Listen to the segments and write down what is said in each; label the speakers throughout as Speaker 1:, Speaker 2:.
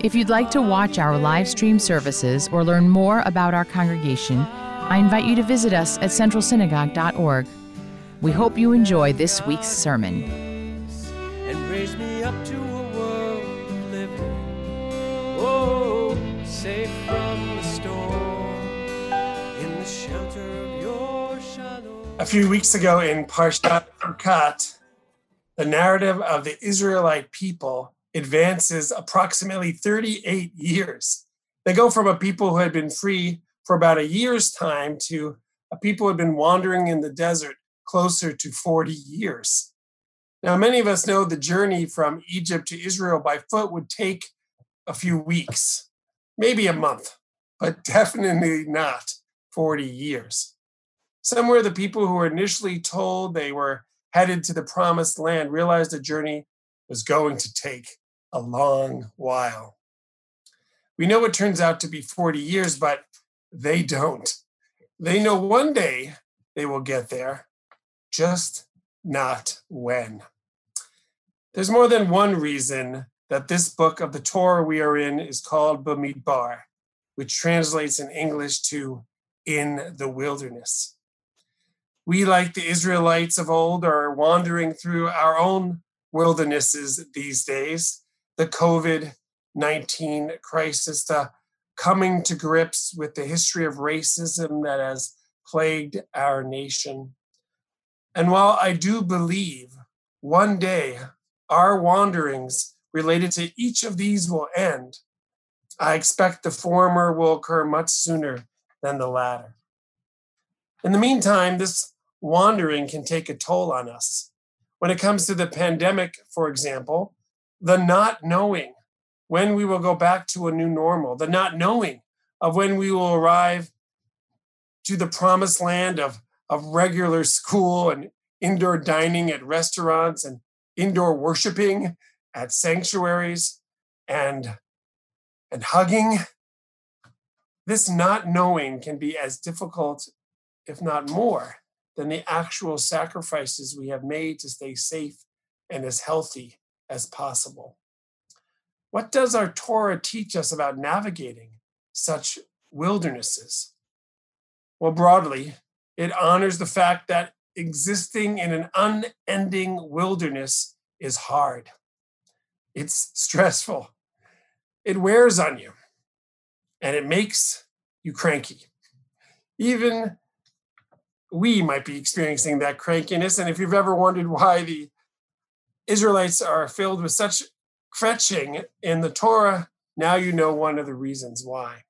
Speaker 1: If you'd like to watch our live stream services or learn more about our congregation, I invite you to visit us at centralsynagogue.org. We hope you enjoy this week's sermon.
Speaker 2: and raise me up to a world of living. Oh, safe from the storm, in the shelter of your shadow.
Speaker 3: A few weeks ago in Parshat Chukat, the narrative of the Israelite people advances approximately 38 years. They go from a people who had been free for about a year's time to a people who had been wandering in the desert closer to 40 years. Now, many of us know the journey from Egypt to Israel by foot would take a few weeks, maybe a month, but definitely not 40 years. Somewhere the people who were initially told they were headed to the promised land realized the journey was going to take a long while. We know it turns out to be 40 years, but they don't. They know one day they will get there, just not when. There's more than one reason that this book of the Torah we are in is called Bamidbar, which translates in English to in the wilderness. We, like the Israelites of old, are wandering through our own wildernesses these days the COVID 19 crisis, the coming to grips with the history of racism that has plagued our nation. And while I do believe one day our wanderings related to each of these will end, I expect the former will occur much sooner than the latter. In the meantime, this wandering can take a toll on us. When it comes to the pandemic, for example, the not knowing when we will go back to a new normal, the not knowing of when we will arrive to the promised land of, of regular school and indoor dining at restaurants and indoor worshiping at sanctuaries and, and hugging. This not knowing can be as difficult, if not more, than the actual sacrifices we have made to stay safe and as healthy as possible. What does our Torah teach us about navigating such wildernesses? Well, broadly, it honors the fact that existing in an unending wilderness is hard. It's stressful. It wears on you and it makes you cranky. Even we might be experiencing that crankiness. And if you've ever wondered why the Israelites are filled with such kvetching in the Torah, now you know one of the reasons why.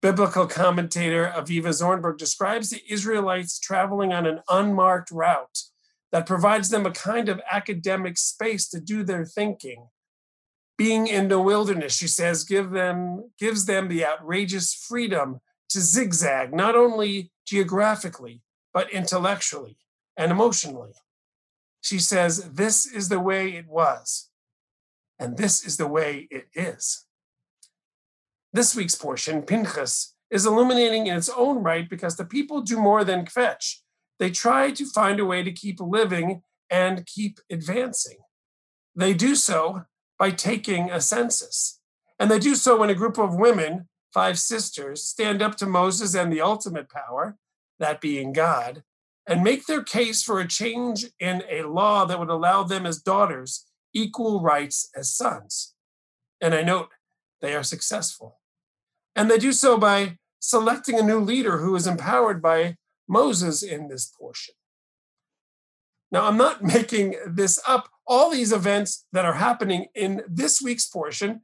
Speaker 3: Biblical commentator Aviva Zornberg describes the Israelites traveling on an unmarked route that provides them a kind of academic space to do their thinking. Being in the wilderness, she says, give them, gives them the outrageous freedom to zigzag, not only geographically, but intellectually and emotionally. She says, This is the way it was, and this is the way it is. This week's portion, Pinchas, is illuminating in its own right because the people do more than kvetch. They try to find a way to keep living and keep advancing. They do so by taking a census. And they do so when a group of women, five sisters, stand up to Moses and the ultimate power, that being God, and make their case for a change in a law that would allow them as daughters equal rights as sons. And I note they are successful. And they do so by selecting a new leader who is empowered by Moses in this portion. Now, I'm not making this up. All these events that are happening in this week's portion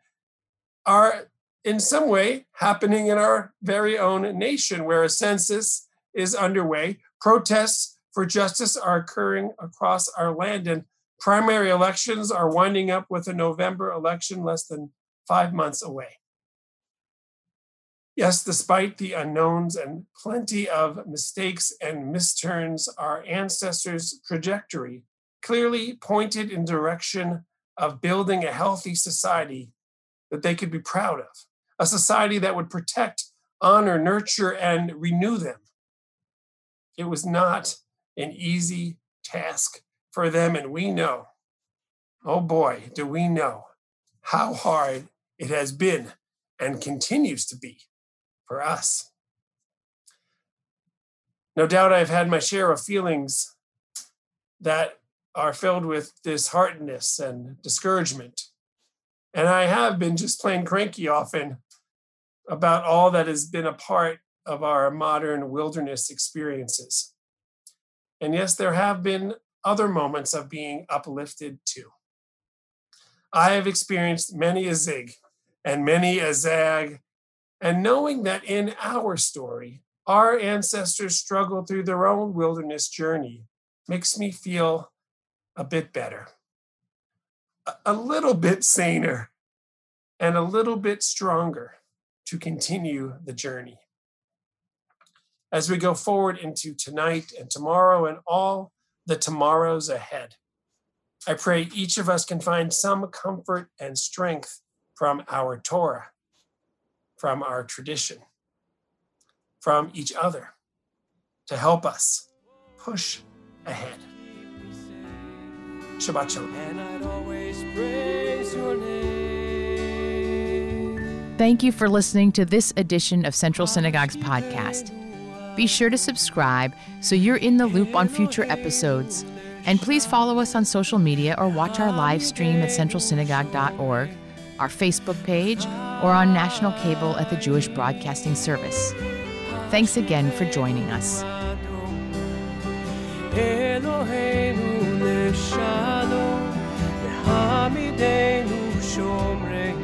Speaker 3: are in some way happening in our very own nation, where a census is underway. Protests for justice are occurring across our land, and primary elections are winding up with a November election less than five months away. Yes, despite the unknowns and plenty of mistakes and misturns, our ancestors' trajectory clearly pointed in direction of building a healthy society that they could be proud of, a society that would protect, honor, nurture, and renew them. It was not an easy task for them, and we know, oh boy, do we know how hard it has been and continues to be for us. No doubt I've had my share of feelings that are filled with disheartedness and discouragement. And I have been just plain cranky often about all that has been a part of our modern wilderness experiences. And yes, there have been other moments of being uplifted too. I have experienced many a zig and many a zag and knowing that in our story, our ancestors struggled through their own wilderness journey makes me feel a bit better, a little bit saner, and a little bit stronger to continue the journey. As we go forward into tonight and tomorrow and all the tomorrows ahead, I pray each of us can find some comfort and strength from our Torah from our tradition, from each other to help us push ahead. Shabbat Shalom.
Speaker 1: Thank you for listening to this edition of Central Synagogue's podcast. Be sure to subscribe so you're in the loop on future episodes. And please follow us on social media or watch our live stream at centralsynagogue.org, our Facebook page, or on national cable at the Jewish Broadcasting Service. Thanks again for joining us. Eloheinu neshalom, shomrei